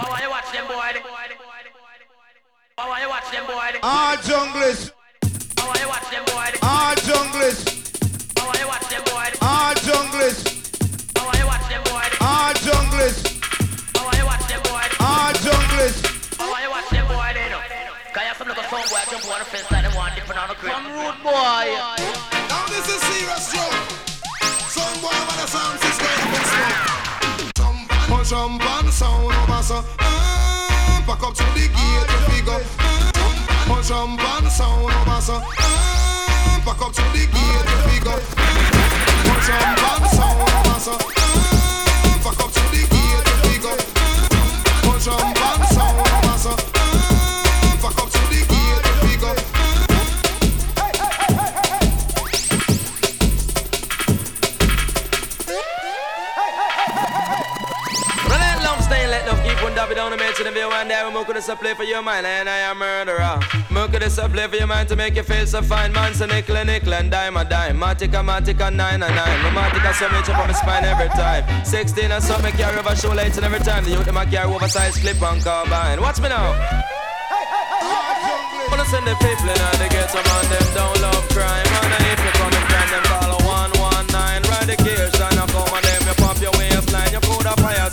How you watch them boy? How you watch them boy? Ah, junglist. How you watch them boy? Ah, junglist. How you watch them boy? Ah, junglist. How you watch them boy? Ah, junglist. How you watch them boy? Ah, junglist. How you watch them boy? They know. Cause you some little song boy jump on the fence like they want different on the crib. Some rude boy. Now this is serious joke. Some boy with a sound system and. Punch jump the sound of us. Uh, back up to the gate to figure. Uh, jump the sound of us. Uh, back up to the gate to figure. Punch jump the sound us. Uh, back up to the gate to figure. Punch jump the sound of us. Keep down the mention of you one day. We could have play for your mind, and I am murderer. More could have play for your mind to make you feel so fine. Man, so nickel and nickel and dime a dime. Matica, Matica, nine and nine. My Matica, so much up on my spine every time. 16 and something carry over shoelace and every time. The youth, them a carry oversized clip on carbine. Watch me now. Wanna send the people in the ghetto, man, them don't love crime. And if you come and friend them, a 119. Ride the gears and I come and them, you pop your waistline. You could have fire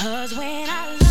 Cause when I look